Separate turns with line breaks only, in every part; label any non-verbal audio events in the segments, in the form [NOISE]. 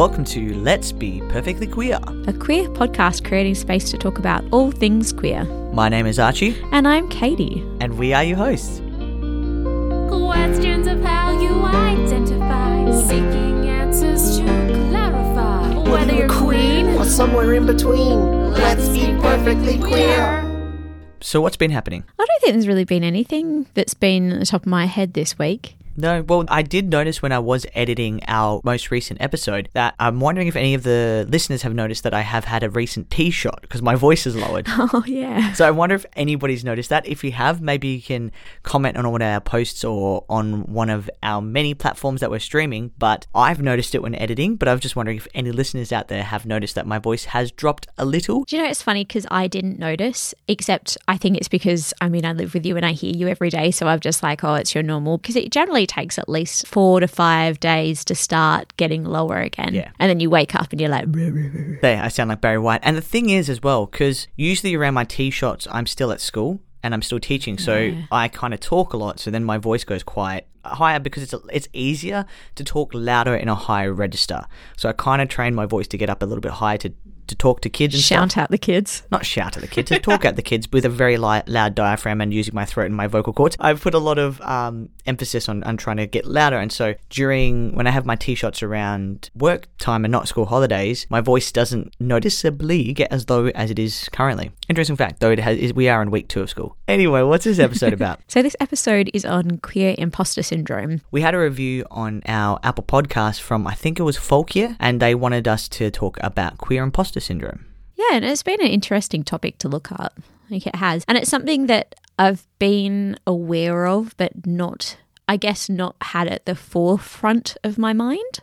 Welcome to Let's Be Perfectly Queer.
a queer podcast creating space to talk about all things queer.
My name is Archie,
And I'm Katie.
and we are your hosts.
Questions of how you identify, seeking answers to clarify. Whether you're queen,
or somewhere in between. Let's be perfectly queer.
So, what's been happening?
I don't think there's really been anything that's been at the top of my head this week.
No, well, I did notice when I was editing our most recent episode that I'm wondering if any of the listeners have noticed that I have had a recent T shot because my [LAUGHS] voice is lowered. [LAUGHS]
Oh, yeah.
So I wonder if anybody's noticed that. If you have, maybe you can comment on one of our posts or on one of our many platforms that we're streaming. But I've noticed it when editing. But I was just wondering if any listeners out there have noticed that my voice has dropped a little.
Do you know it's funny because I didn't notice, except I think it's because, I mean, I live with you and I hear you every day. So I'm just like, oh, it's your normal. Because it generally takes at least four to five days to start getting lower again.
Yeah.
And then you wake up and you're like.
There, I sound like Barry White. And the thing is, as well, because usually around my T shots, I'm still at school and I'm still teaching, so
Yeah.
I kind of talk a lot. So then my voice goes quite higher because it's it's easier to talk louder in a higher register. So I kind of train my voice to get up a little bit higher to to talk to kids and stuff.
shout out the kids.
not shout at the kids, to talk at the kids with a very li- loud diaphragm and using my throat and my vocal cords. I've put a lot of um, emphasis on, on trying to get louder. And so during, when I have my T shots around work time and not school holidays, my voice doesn't noticeably get as low as it is currently. Interesting fact, though, it has, is, we are in week two of school. Anyway, what's this episode about? [LAUGHS]
So this episode is on queer imposter syndrome.
We had a review on our Apple podcast from, I think it was Folkier, and they wanted us to talk about queer imposter syndrome.
Yeah, and it's been an interesting topic to look at. Like it has. And it's something that I've been aware of, but not, I guess, not had at the forefront of my mind.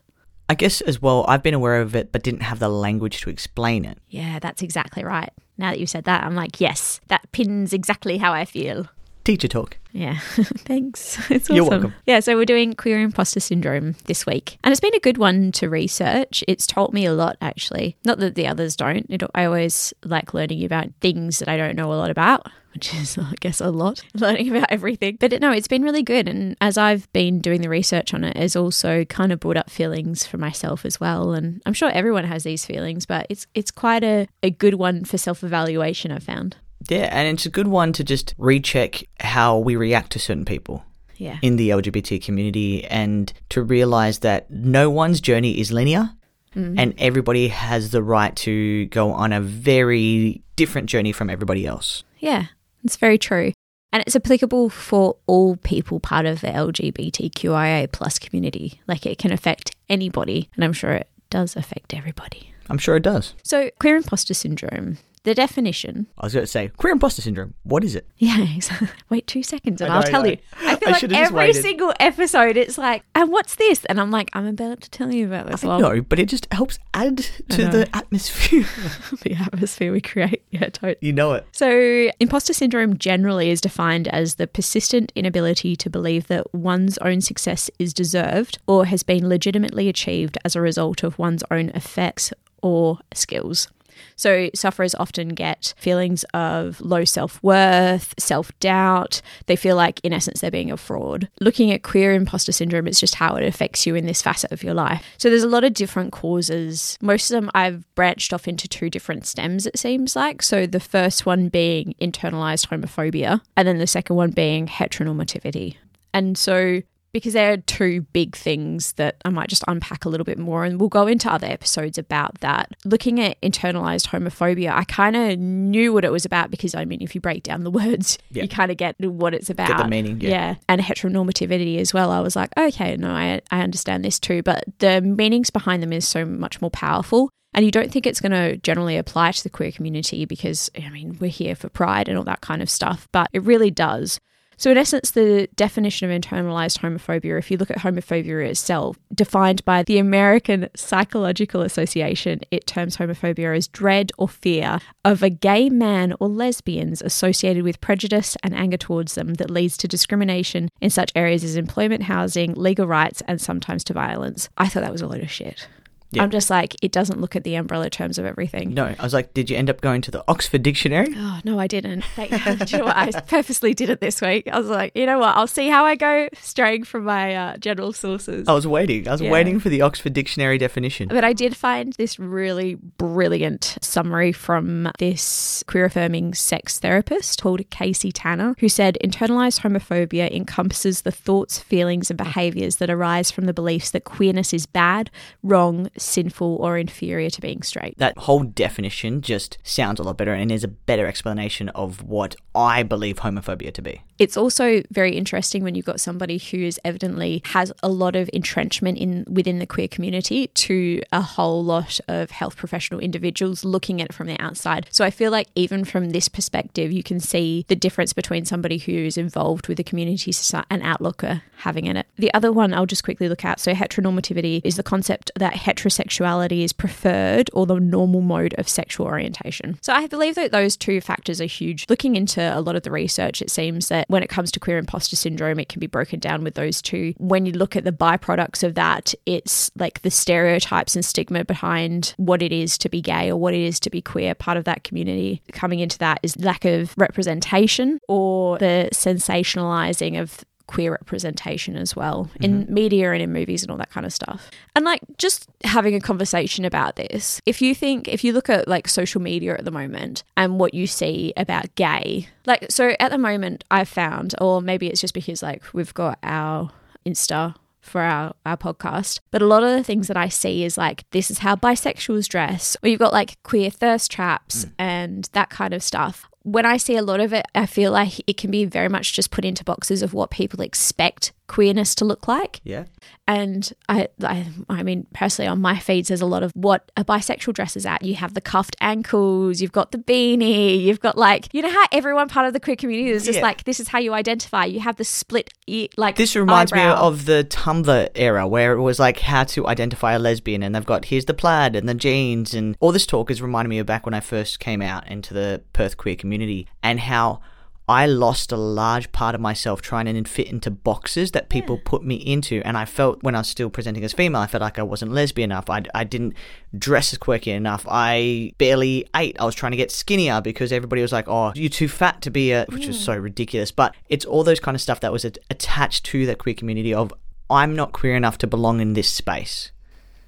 I guess as well, I've been aware of it, but didn't have the language to explain it.
Yeah, that's exactly right. Now that you've said that, I'm like, yes, that pins exactly how I feel.
Teacher talk.
Yeah, [LAUGHS] thanks. [LAUGHS] It's awesome.
You're welcome.
Yeah, so we're doing queer imposter syndrome this week. And it's been a good one to research. It's taught me a lot, actually. Not that the others don't. It, I always like learning about things that I don't know a lot about, [LAUGHS] which is, I guess, a lot. Learning about everything. But no, it's been really good. And as I've been doing the research on it, it's also kind of brought up feelings for myself as well. And I'm sure everyone has these feelings, but it's it's quite a, a good one for self evaluation, I've found.
Yeah, and it's a good one to just recheck how we react to certain people
Yeah.
in the LGBT community and to realize that no one's journey is linear mm. and everybody has the right to go on a very different journey from everybody else.
Yeah, it's very true. And it's applicable for all people part of the LGBTQIA plus community. Like it can affect anybody, and I'm sure it does affect everybody.
I'm sure it does.
So, queer imposter syndrome, the definition.
I was going to say, queer imposter syndrome, what is it?
Yeah, [LAUGHS] exactly. Wait two seconds and
I
I'll
know, I
tell you. I feel
I
like every single episode, it's like, and what's this? And I'm like, I'm about to tell you about this.
I know, but it just helps add to the atmosphere. [LAUGHS]
the atmosphere we create. Yeah, totally.
you know it.
So, imposter syndrome generally is defined as the persistent inability to believe that one's own success is deserved or has been legitimately achieved as a result of one's own effects or skills. So, sufferers often get feelings of low self worth, self doubt. They feel like, in essence, they're being a fraud. Looking at queer imposter syndrome, it's just how it affects you in this facet of your life. So, there's a lot of different causes. Most of them I've branched off into two different stems, it seems like. So, the first one being internalized homophobia, and then the second one being heteronormativity. And so, because there are two big things that I might just unpack a little bit more, and we'll go into other episodes about that. Looking at internalized homophobia, I kind of knew what it was about because, I mean, if you break down the [LAUGHS] words,
Yeah.
you kind of get what it's about.
The meaning, yeah.
And heteronormativity as well. I was like, okay, no, I, I understand this too. But the meanings behind them is so much more powerful. And you don't think it's going to generally apply to the queer community because, I mean, we're here for pride and all that kind of stuff, but it really does. So, in essence, the definition of internalized homophobia, if you look at homophobia itself, defined by the American Psychological Association, it terms homophobia as dread or fear of a gay man or lesbians associated with prejudice and anger towards them that leads to discrimination in such areas as employment, housing, legal rights, and sometimes to violence. I thought that was a load of shit.
Yeah.
I'm just like, it doesn't look at the umbrella terms of everything.
No, I was like, did you end up going to the Oxford Dictionary?
Oh, no, I didn't. [LAUGHS] You know what? I purposely did it this week. I was like, you know what? I'll see how I go straying from my uh, general sources.
I was waiting. I was
Yeah.
waiting for the Oxford Dictionary definition.
But I did find this really brilliant summary from this queer affirming sex therapist called Casey Tanner, who said internalized homophobia encompasses the thoughts, feelings, and behaviors that arise from the beliefs that queerness is bad, wrong, sinful, or inferior to being straight.
That whole definition just sounds a lot better and is a better explanation of what I believe homophobia to be.
It's also very interesting when you've got somebody who is evidently has a lot of entrenchment in within the queer community to a whole lot of health professional individuals looking at it from the outside. So I feel like even from this perspective, you can see the difference between somebody who is involved with the community and outlooker having in it. The other one I'll just quickly look at. So heteronormativity is the concept that heterosexuality is preferred or the normal mode of sexual orientation. So I believe that those two factors are huge. Looking into a lot of the research, it seems that when it comes to queer imposter syndrome, it can be broken down with those two. When you look at the byproducts of that, it's like the stereotypes and stigma behind what it is to be gay or what it is to be queer. Part of that community coming into that is lack of representation or the sensationalizing of queer representation as well mm-hmm. in media and in movies and all that kind of stuff. And like just having a conversation about this. If you think if you look at like social media at the moment and what you see about gay, like so at the moment I've found or maybe it's just because like we've got our Insta for our, our podcast. But a lot of the things that I see is like, this is how bisexuals dress, or you've got like queer thirst traps mm. and that kind of stuff. When I see a lot of it, I feel like it can be very much just put into boxes of what people expect queerness to look like.
Yeah.
And I, I, I mean, personally, on my feeds, there's a lot of what a bisexual dresses at. You have the cuffed ankles, you've got the beanie, you've got like, you know how everyone part of the queer community is just
Yeah.
like, this is how you identify. You have the split, e- like
This reminds me of the Tumblr era where it was like how to identify a lesbian, and they've got here's the plaid and the jeans, and all this talk is reminding me of back when I first came out into the Perth queer community and how. I lost a large part of myself trying to fit into boxes that people hmm. put me into. And I felt when I was still presenting as female, I felt like I wasn't lesbian enough. I, I didn't dress as quirky enough. I barely ate. I was trying to get skinnier because everybody was like, oh, you're too fat to be a, which was so hmm. ridiculous. But it's all those kind of stuff that was attached to that queer community of, I'm not queer enough to belong in this space,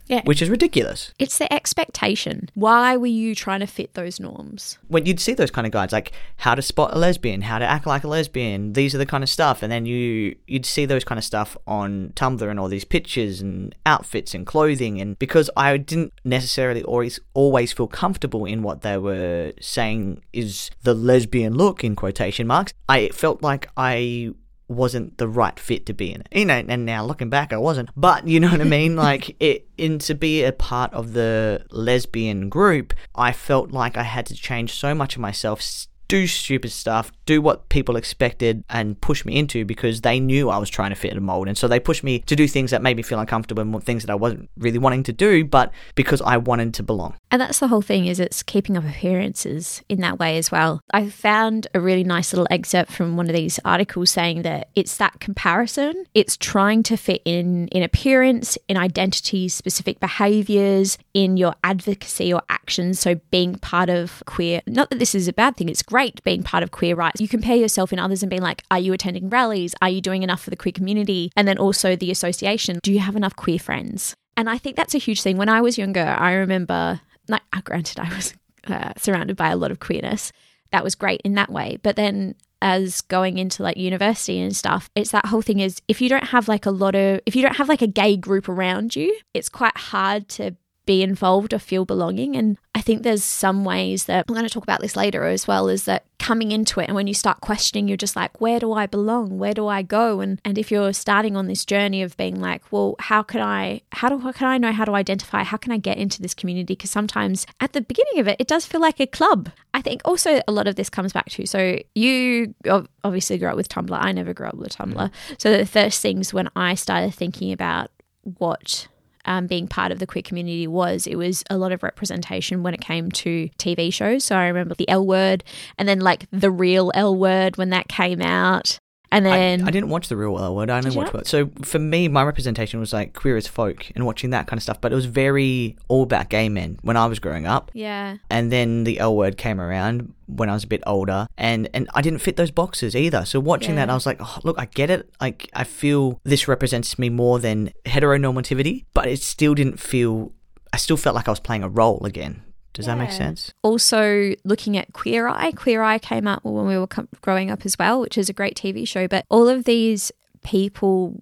Yeah.
which is ridiculous.
It's the expectation. Why were you trying to fit those norms?
when you'd see those kind of guides like how to spot a lesbian how to act like a lesbian these are the kind of stuff and then you you'd see those kind of stuff on tumblr and all these pictures and outfits and clothing and because i didn't necessarily always always feel comfortable in what they were saying is the lesbian look in quotation marks i felt like i wasn't the right fit to be in it. You know, and now looking back, I wasn't. But you know what I mean? [LAUGHS] like it, in to be a part of the lesbian group, I felt like I had to change so much of myself, do stupid stuff, do what people expected, and push me into because they knew I was trying to fit in a mold, and so they pushed me to do things that made me feel uncomfortable and things that I wasn't really wanting to do, but because I wanted to belong.
And that's the whole thing is it's keeping up appearances in that way as well. I found a really nice little excerpt from one of these articles saying that it's that comparison. It's trying to fit in in appearance, in identity, specific behaviors, in your advocacy or actions. So being part of queer, not that this is a bad thing, it's great being part of queer rights. You compare yourself in others and being like, are you attending rallies? Are you doing enough for the queer community? And then also the association. Do you have enough queer friends? And I think that's a huge thing. When I was younger, I remember, like, uh, granted, I was uh, surrounded by a lot of queerness. That was great in that way. But then as going into like university and stuff, it's that whole thing is if you don't have like a lot of, if you don't have like a gay group around you, it's quite hard to be involved or feel belonging. And I think there's some ways that I'm going to talk about this later as well is that coming into it and when you start questioning, you're just like, where do I belong? Where do I go? And and if you're starting on this journey of being like, well, how can I how do how can I know how to identify? How can I get into this community? Because sometimes at the beginning of it, it does feel like a club. I think also a lot of this comes back to so you obviously grew up with Tumblr. I never grew up with Tumblr. Mm. So the first things when I started thinking about what um, being part of the queer community was it was a lot of representation when it came to TV shows. So I remember the L word and then like the real L word when that came out. And then
I didn't watch the real L word. I only
Did
watched? Word. So for me, my representation was like queer as folk and watching that kind of stuff. But it was very all about gay men when I was growing up.
yeah.
And then the L word came around when I was a bit older, and and I didn't fit those boxes either. So watching that, I was like, oh, look, I get it. Like I feel this represents me more than heteronormativity, but it still didn't feel. I still felt like I was playing a role again. Does that make sense?
also looking at Queer Eye. Queer Eye came out when we were co- growing up as well, which is a great TV show. But all of these people,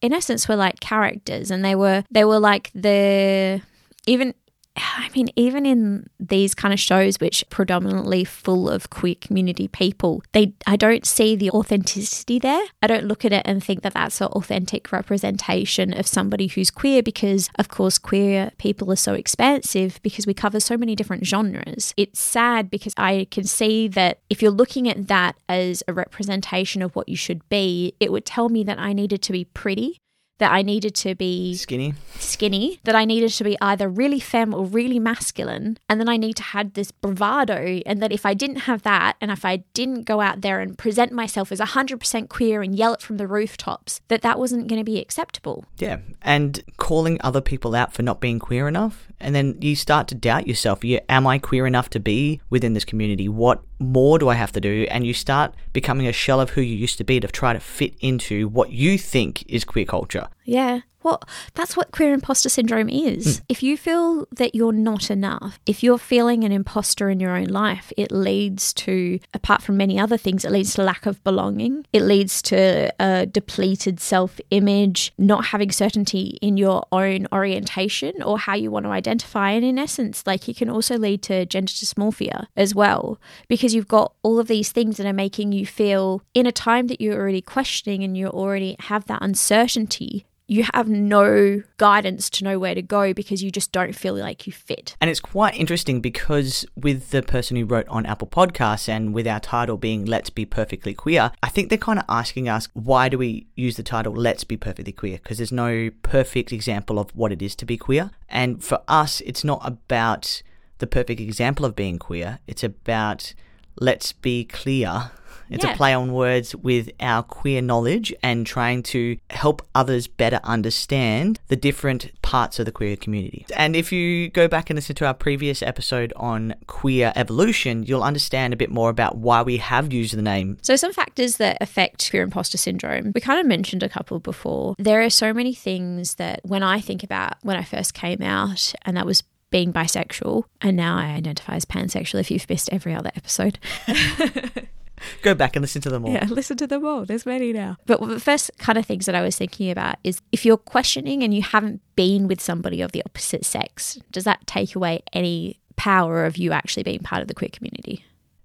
in essence, were like characters, and they were they were like the even. I mean, even in these kind of shows, which predominantly full of queer community people, they I don't see the authenticity there. I don't look at it and think that that's an authentic representation of somebody who's queer because, of course, queer people are so expansive because we cover so many different genres. It's sad because I can see that if you're looking at that as a representation of what you should be, it would tell me that I needed to be pretty. That I needed to be
Skinny.
skinny, that I needed to be either really femme or really masculine, and then I need to have this bravado, and that if I didn't have that, and if I didn't go out there and present myself as 100% queer and yell it from the rooftops, that that wasn't going to be acceptable.
Yeah, and calling other people out for not being queer enough, and then you start to doubt yourself. You, am I queer enough to be within this community? What more do I have to do? And you start becoming a shell of who you used to be to try to fit into what you think is queer culture.
Yeah. Well, that's what queer imposter syndrome is. Hmm. If you feel that you're not enough, if you're feeling an imposter in your own life, it leads to, apart from many other things, it leads to lack of belonging. It leads to a depleted self image, not having certainty in your own orientation or how you want to identify. And in essence, like it can also lead to gender dysmorphia as well, because you've got all of these things that are making you feel in a time that you're already questioning and you already have that uncertainty you have no guidance to know where to go because you just don't feel like you fit.
And it's quite interesting because with the person who wrote on Apple Podcasts and with our title being Let's Be Perfectly Queer, I think they're kind of asking us why do we use the title Let's Be Perfectly Queer? Because there's no perfect example of what it is to be queer. And for us, it's not about the perfect example of being queer, it's about let's be clear. It's
Yeah.
a play on words with our queer knowledge and trying to help others better understand the different parts of the queer community. And if you go back and listen to our previous episode on queer evolution, you'll understand a bit more about why we have used the name.
So, some factors that affect queer imposter syndrome, we kind of mentioned a couple before. There are so many things that when I think about when I first came out, and that was being bisexual, and now I identify as pansexual if you've missed every other episode. [LAUGHS] [LAUGHS]
Go back and listen to them all.
Yeah, listen to them all. There's many now. But the first kind of things that I was thinking about is if you're questioning and you haven't been with somebody of the opposite sex, does that take away any power of you actually being part of the queer community?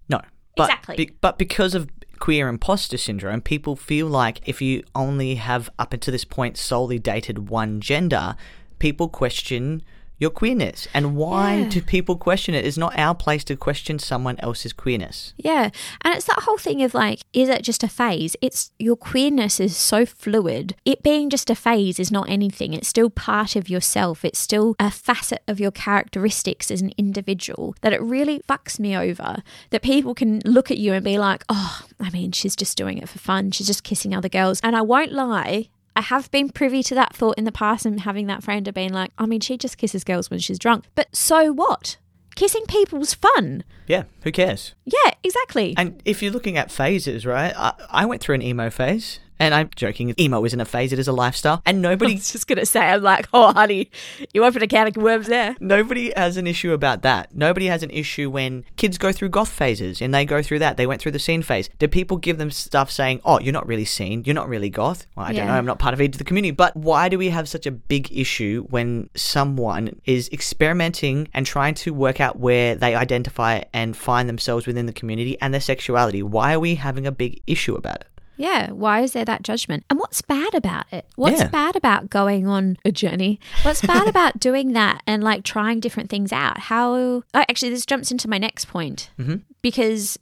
No. But,
Exactly.
be- but because of queer imposter syndrome, people feel like if you only have up until this point solely dated one gender, people question your queerness. And why
Yeah.
do people question it? It's not our place to question someone else's queerness.
Yeah. And it's that whole thing of like, is it just a phase? It's your queerness is so fluid. It being just a phase is not anything. It's still part of yourself. It's still a facet of your characteristics as an individual that it really fucks me over that people can look at you and be like, oh, I mean, she's just doing it for fun. She's just kissing other girls. And I won't lie. I have been privy to that thought in the past and having that friend of being like, I mean, she just kisses girls when she's drunk. But so what? Kissing people's fun.
Yeah, who cares?
Yeah, exactly.
And if you're looking at phases, right? I, I went through an emo phase. And I'm joking, emo isn't a phase, it is a lifestyle. And [LAUGHS]
I
nobody
was just gonna say, I'm like, oh, honey, you opened a can of worms there.
Nobody has an issue about that. Nobody has an issue when kids go through goth phases and they go through that. They went through the scene phase. Do people give them stuff saying, oh, you're not really scene, you're not really goth? Well, i don't know i'm not part of either the community. But why do we have such a big issue when someone is experimenting and trying to work out where they identify and find themselves within the community and their sexuality? Why are we having a big issue about it?
Yeah, why is there that judgment? And what's bad about it? What's
Yeah.
bad about going on a journey? What's bad [LAUGHS] about doing that and like trying different things out? How, oh, actually, this jumps into my next point mm-hmm. because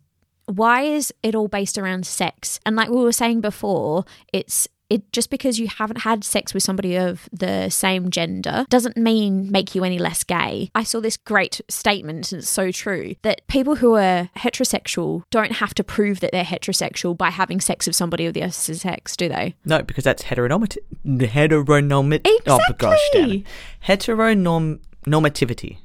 why is it all based around sex? And like we were saying before, it's it just because you haven't had sex with somebody of the same gender doesn't mean make you any less gay. I saw this great statement, and it's so true, that people who are heterosexual don't have to prove that they're heterosexual by having sex with somebody of the opposite sex, do they?
No, because that's heteronormative. Heteronormative. Oh, gosh, damn it. Heteronorm normativity.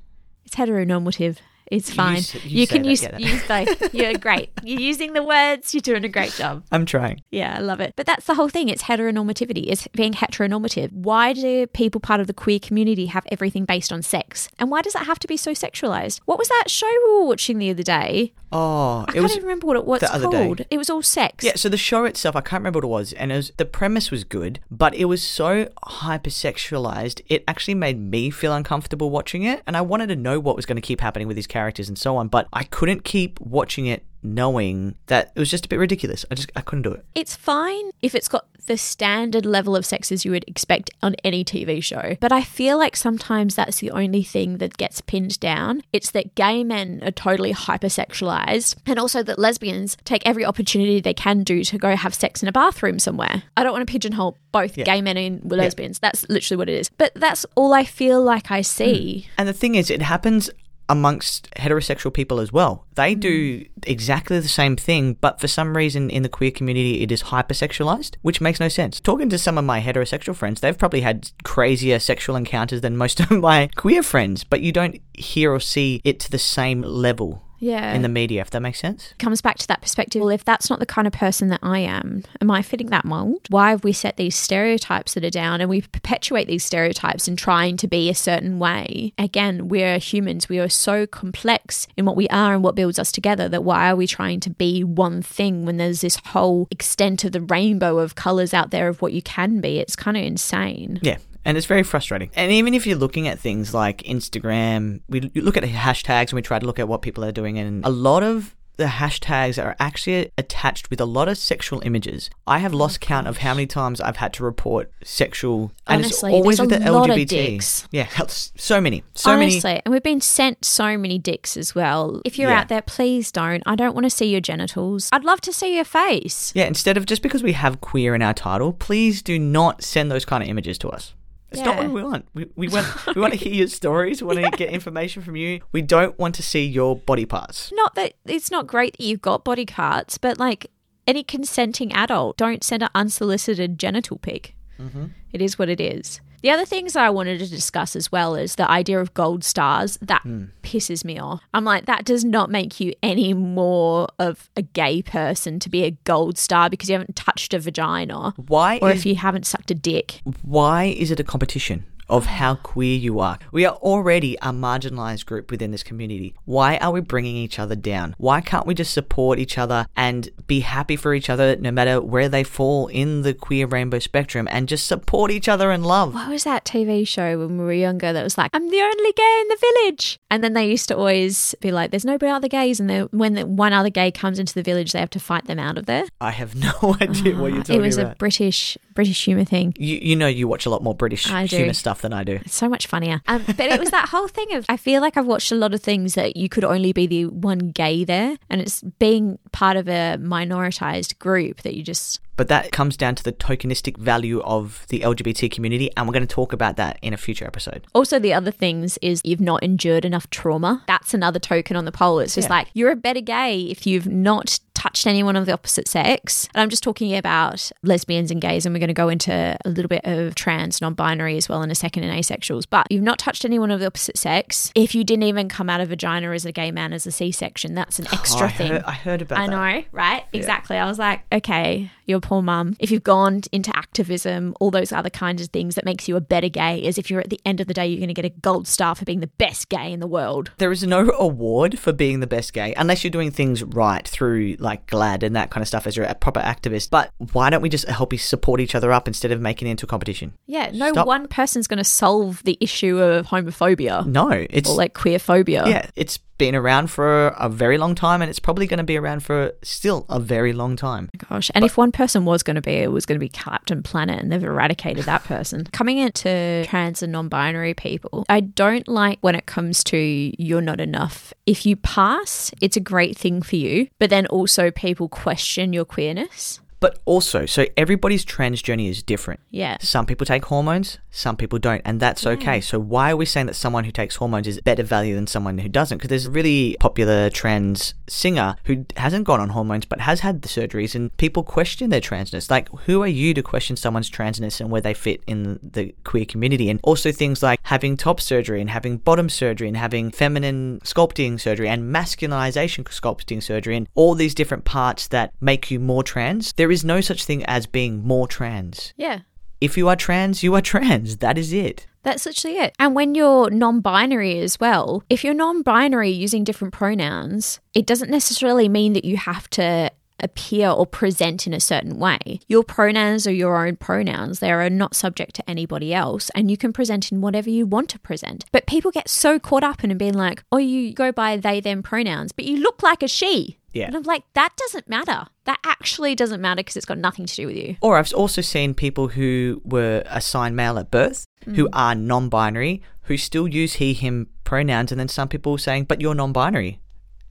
It's heteronormative. It's fine.
s- you
you can
that,
use use both. You're great. [LAUGHS] You're using the words. You're doing a great job.
I'm trying.
Yeah, I love it. But that's the whole thing. It's heteronormativity. It's being heteronormative. Why do people part of the queer community have everything based on sex? And why does it have to be so sexualized? What was that show we were watching the other day?
Oh,
I
it
can't
was
even remember what it was
the other day.
called. It was all sex.
Yeah, so the show itself, I can't remember what it was, and it was the premise was good, but it was so hypersexualized, it actually made me feel uncomfortable watching it, and I wanted to know what was going to keep happening with these characters and so on, but I couldn't keep watching it knowing that it was just a bit ridiculous. I just I couldn't do it.
It's fine if it's got the standard level of sex as you would expect on any TV show. But I feel like sometimes that's the only thing that gets pinned down. It's that gay men are totally hypersexualized and also that lesbians take every opportunity they can do to go have sex in a bathroom somewhere. I don't want to pigeonhole both
Yeah.
gay men and lesbians. That's literally what it is. But that's all I feel like I see. Mm.
And the thing is, it happens amongst heterosexual people as well. They do mm. exactly the same thing, but for some reason in the queer community, it is hypersexualized, which makes no sense. Talking to some of my heterosexual friends, they've probably had crazier sexual encounters than most [LAUGHS] of my queer friends, but you don't hear or see it to the same level
Yeah.
in the media, if that makes sense.
comes back to that perspective. Well, if that's not the kind of person that I am, am I fitting that mold? Why have we set these stereotypes that are down and we perpetuate these stereotypes in trying to be a certain way? Again, we're humans. We are so complex in what we are and what builds us together that why are we trying to be one thing when there's this whole extent of the rainbow of colors out there of what you can be? It's kind of insane.
Yeah. And it's very frustrating. And even if you're looking at things like Instagram, we you look at hashtags and we try to look at what people are doing, and a lot of the hashtags are actually attached with a lot of sexual images. I have lost oh count of how many times I've had to report sexual, and
Honestly,
it's always with
a
the
lot of
LGBT.
dicks.
Yeah, [LAUGHS] so many, so many.
Honestly,
many.
and we've been sent so many dicks as well. If you're
Yeah.
out there, please don't. I don't want to see your genitals. I'd love to see your face.
Yeah, instead of just because we have queer in our title, please do not send those kind of images to us. It's not what we want. We, we want we want to hear your stories. We want to [LAUGHS] get information from you. We don't want to see your body parts.
Not that it's not great that you've got body parts, but like any consenting adult, don't send an unsolicited genital pic. Mm-hmm. It is what it is. The other things that I wanted to discuss as well is the idea of gold stars. That hmm. pisses me off. I'm like, that does not make you any more of a gay person to be a gold star because you haven't touched a vagina
Why
or
is
if you haven't sucked a dick.
why is it a competition of how queer you are? We are already a marginalized group within this community. Why are we bringing each other down? Why can't we just support each other and be happy for each other no matter where they fall in the queer rainbow spectrum and just support each other and love?
What was that TV show when we were younger that was like, I'm the only gay in the village? And then they used to always be like, there's no other gays. And then when the one other gay comes into the village, they have to fight them out of there.
I have no [LAUGHS] idea what you're talking about.
it was
about.
a British British humour thing.
you, you know you watch a lot more British humor stuff than I do.
It's so much funnier. Um, but it was that whole thing of I feel like I've watched a lot of things that you could only be the one gay there, and it's being part of a minoritized group that you just
But that comes down to the tokenistic value of the LGBT community, and we're going to talk about that in a future episode.
Also, the other things is you've not endured enough trauma. That's another token on the pole. It's just
Yeah.
like you're a better gay if you've not touched anyone of the opposite sex. And I'm just talking about lesbians and gays, and we're going to go into a little bit of trans, non binary as well in a second, and asexuals. But you've not touched anyone of the opposite sex. If you didn't even come out of vagina as a gay man as a C section, that's an extra [GASPS]
Oh, I
thing.
Heard, I heard about
I
that.
know, right? Exactly. I was like, okay, you're a poor mum. If you've gone into activism, all those other kinds of things that makes you a better gay, is if you're at the end of the day, you're going to get a gold star for being the best gay in the world.
There is no award for being the best gay unless you're doing things right through like GLAAD and that kind of stuff as you're a proper activist. But why don't we just help you support each other up instead of making it into a competition?
Yeah, no
Stop.
one person's going to solve the issue of homophobia
No, it's
or like queer phobia.
yeah, it's been around for a very long time and it's probably going to be around for still a very long time.
Oh gosh, and if one person was going to be, it was going to be Captain Planet, and they've eradicated that person. [LAUGHS] Coming into trans and non binary people, I don't like when it comes to you're not enough. If you pass, it's a great thing for you, but then also people question your queerness.
But also, so everybody's trans journey is different.
Yeah.
Some people take hormones, some people don't, and that's okay. So why are we saying that someone who takes hormones is better value than someone who doesn't? Because there's a really popular trans singer who hasn't gone on hormones but has had the surgeries, and people question their transness. Like, who are you to question someone's transness and where they fit in the queer community? And also things like having top surgery and having bottom surgery and having feminine sculpting surgery and masculinization sculpting surgery and all these different parts that make you more trans. There is no such thing as being more trans.
Yeah.
If you are trans, you are trans. That is it.
That's literally it. And when you're non binary as well, if you're non binary using different pronouns, it doesn't necessarily mean that you have to appear or present in a certain way. Your pronouns are your own pronouns. They are not subject to anybody else, and you can present in whatever you want to present. But people get so caught up in being like, oh, you go by they, them pronouns, but you look like a she.
Yeah.
And I'm like, that doesn't matter. That actually doesn't matter because it's got nothing to do with you.
Or I've also seen people who were assigned male at birth, who mm. are non binary, who still use he, him pronouns, and then some people saying, but you're non binary.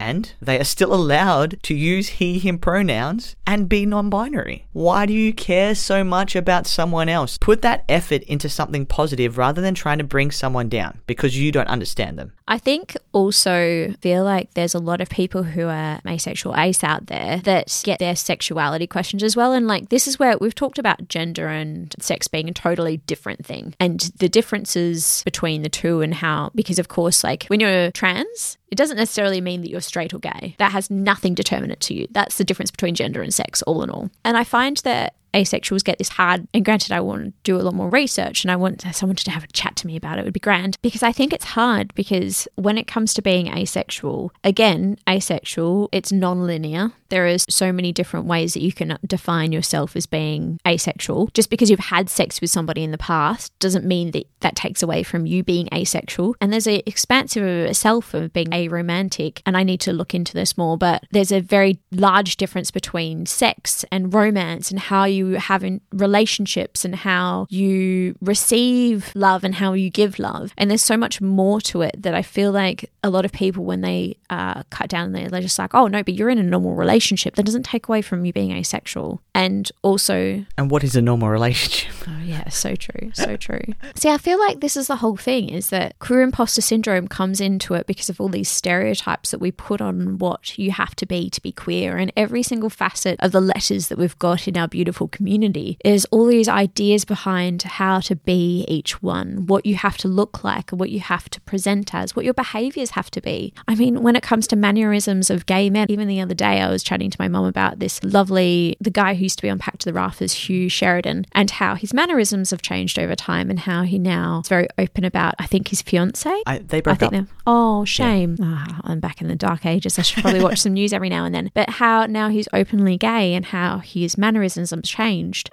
And they are still allowed to use he, him pronouns and be non binary. Why do you care so much about someone else? Put that effort into something positive rather than trying to bring someone down because you don't understand them.
I think also feel like there's a lot of people who are asexual ace out there that get their sexuality questions as well. And like this is where we've talked about gender and sex being a totally different thing and the differences between the two and how because of course like when you're trans, it doesn't necessarily mean that you're straight or gay. That has nothing determinate to you. That's the difference between gender and sex, all in all. And I find that asexuals get this hard and granted i want to do a lot more research and i want someone to have a chat to me about it, it would be grand. Because i think it's hard because when it comes to being asexual again asexual it's non-linear. There is so many different ways that you can define yourself as being asexual. Just because you've had sex with somebody in the past doesn't mean that that takes away from you being asexual. And there's an expansive self of being aromantic and i need to look into this more but there's a very large difference between sex and romance and how you have in relationships and how you receive love and how you give love. And there's so much more to it that I feel like a lot of people, when they uh, cut down, there, they're just like, oh, no, but you're in a normal relationship. That doesn't take away from you being asexual. And also,
And what is a normal relationship? [LAUGHS]
Oh yeah, so true, so true. See, I feel like this is the whole thing is that queer imposter syndrome comes into it because of all these stereotypes that we put on what you have to be to be queer and every single facet of the letters that we've got in our beautiful community is all these ideas behind how to be each one, what you have to look like, what you have to present as, what your behaviors have to be. I mean, when it comes to mannerisms of gay men, even the other day I was chatting to my mum about this lovely the guy who used to be on Packed to the Rafters, Hugh Sheridan, and how his mannerisms have changed over time and how he now is very open about I think his fiance.
I, they
I
broke
think
up.
Oh, shame. Ah, I'm back in the dark ages. I should probably watch some news every now and then. But how now he's openly gay and how his mannerisms have changed.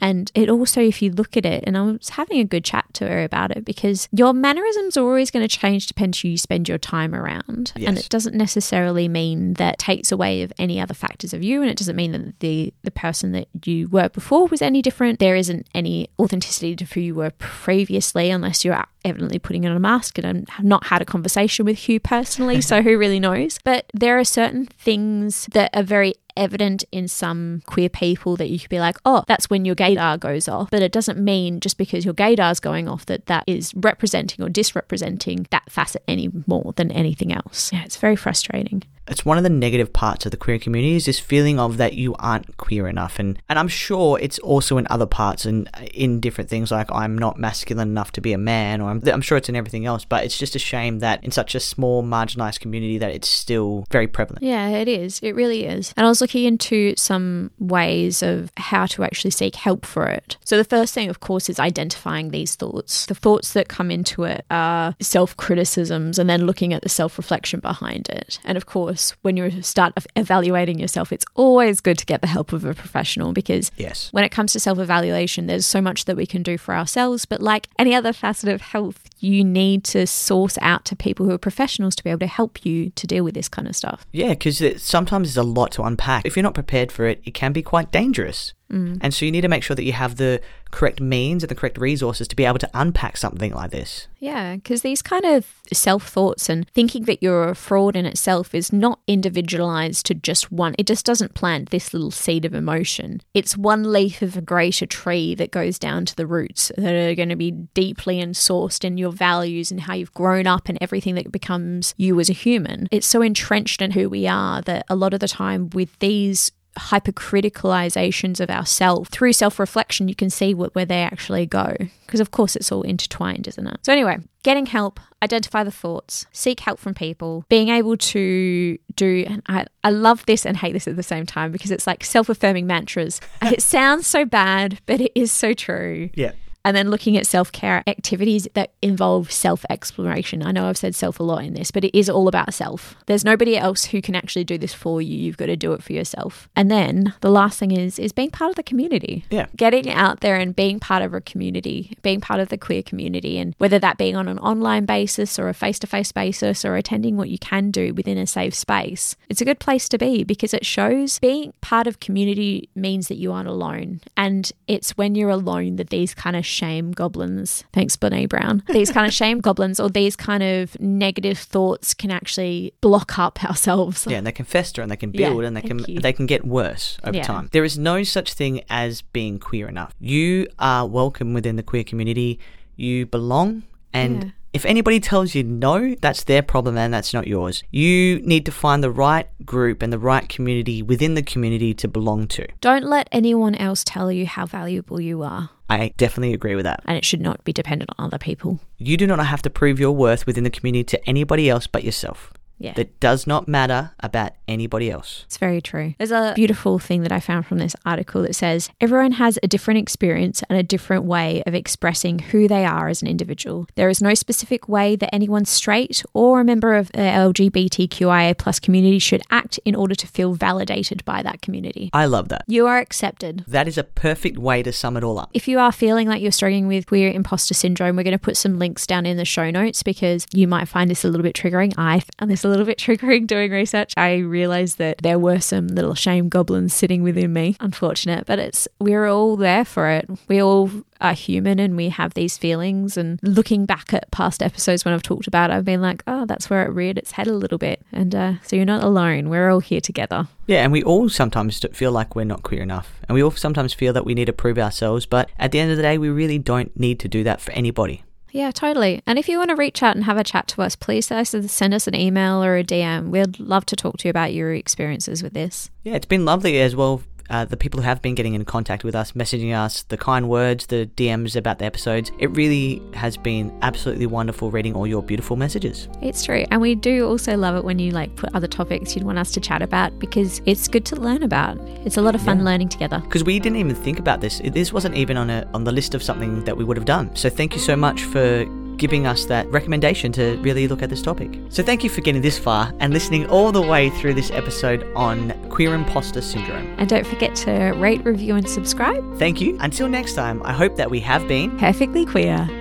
And it also, if you look at it, and I was having a good chat to her about it because your mannerisms are always going to change depending who you spend your time around. And it doesn't necessarily mean that takes away of any other factors of you. And it doesn't mean that the, the person that you were before was any different. There isn't any authenticity to who you were previously unless you're evidently putting on a mask and um, I've not had a conversation with Hugh personally, so [LAUGHS] who really knows? But there are certain things that are very evident in some queer people that you could be like, oh, that's when your gaydar goes off. But it doesn't mean just because your gaydar's going off that that is representing or disrepresenting that facet any more than anything else. Yeah, it's very frustrating.
It's one of the negative parts of the queer community is this feeling of that you aren't queer enough and and I'm sure it's also in other parts and in different things like I'm not masculine enough to be a man or I'm, I'm sure it's in everything else but it's just a shame that in such a small marginalized community that it's still very prevalent
Yeah, it is. It really is. And I was looking into some ways of how to actually seek help for it. So, the first thing, of course, is identifying these thoughts. The thoughts that come into it are self criticisms and then looking at the self reflection behind it. And of course, when you start evaluating yourself, it's always good to get the help of a professional because
yes
when it comes to self evaluation, there's so much that we can do for ourselves. But like any other facet of health, you need to source out to people who are professionals to be able to help you to deal with this kind of stuff.
Yeah, because sometimes there's a lot to unpack. If you're not prepared for it, it can be quite dangerous. Mm. And so you need to make sure that you have the correct means and the correct resources to be able to unpack something like this.
Yeah, because these kind of self thoughts and thinking that you're a fraud in itself is not individualized to just one. It just doesn't plant this little seed of emotion. It's one leaf of a greater tree that goes down to the roots that are going to be deeply ensourced in your values and how you've grown up and everything that becomes you as a human. It's so entrenched in who we are that a lot of the time with these hypercriticalizations of ourself through self-reflection you can see what, where they actually go because of course it's all intertwined isn't it so anyway getting help identify the thoughts seek help from people being able to do and I, I love this and hate this at the same time because it's like self-affirming mantras [LAUGHS] it sounds so bad but it is so true
Yeah.
And then looking at self care activities that involve self exploration. I know I've said self a lot in this, but it is all about self. There's nobody else who can actually do this for you. You've got to do it for yourself. And then the last thing is is being part of the community.
Yeah.
Getting out there and being part of a community, being part of the queer community, and whether that being on an online basis or a face to face basis or attending what you can do within a safe space, it's a good place to be because it shows being part of community means that you aren't alone. And it's when you're alone that these kind of shame goblins, thanks, Brene Brown, these kind of shame [LAUGHS] goblins or these kind of negative thoughts can actually block up [LAUGHS] ourselves.
Yeah, and they can fester and they can
Yeah,
build and they can
you.
they can get worse over
Yeah.
time. There is no such thing as being queer enough. You are welcome within the queer community. You belong and
Yeah.
if anybody tells you no, that's their problem and that's not yours. You need to find the right group and the right community within the community to belong to.
Don't let anyone else tell you how valuable you are.
I definitely agree with that.
And it should not be dependent on other people.
You do not have to prove your worth within the community to anybody else but yourself.
Yeah.
That does not matter about anybody else.
It's very true. There's a beautiful thing that I found from this article that says everyone has a different experience and a different way of expressing who they are as an individual. There is no specific way that anyone straight or a member of the LGBTQIA plus community should act in order to feel validated by that community.
I love that.
You are accepted.
That is a perfect way to sum it all up.
If you are feeling like you're struggling with queer imposter syndrome, we're going to put some links down in the show notes because you might find this a little bit triggering. I found this a little bit triggering doing research. I realized that there were some little shame goblins sitting within me. Unfortunate, but it's we're all there for it. We all are human and we have these feelings. And looking back at past episodes when I've talked about it, I've been like, oh, that's where it reared its head a little bit. And uh, so you're not alone. We're all here together.
Yeah, and we all sometimes feel like we're not queer enough. And we all sometimes feel that we need to prove ourselves, but at the end of the day, we really don't need to do that for anybody.
Yeah, totally. And if you want to reach out and have a chat to us, please send us an email or a DM. We'd love to talk to you about your experiences with this.
Yeah, it's been lovely as well. Uh, the people who have been getting in contact with us, messaging us, the kind words, the DMs about the episodes, it really has been absolutely wonderful reading all your beautiful messages.
It's true. And we do also love it when you like put other topics you'd want us to chat about because it's good to learn about. It's a lot of fun
Yeah.
learning together.
Because we didn't even think about this. This wasn't even on a on the list of something that we would have done. So thank you so much for giving us that recommendation to really look at this topic. So thank you for getting this far and listening all the way through this episode on queer imposter syndrome.
And don't forget to rate, review, and subscribe.
Thank you. Until next time, I hope that we have been
Perfectly queer.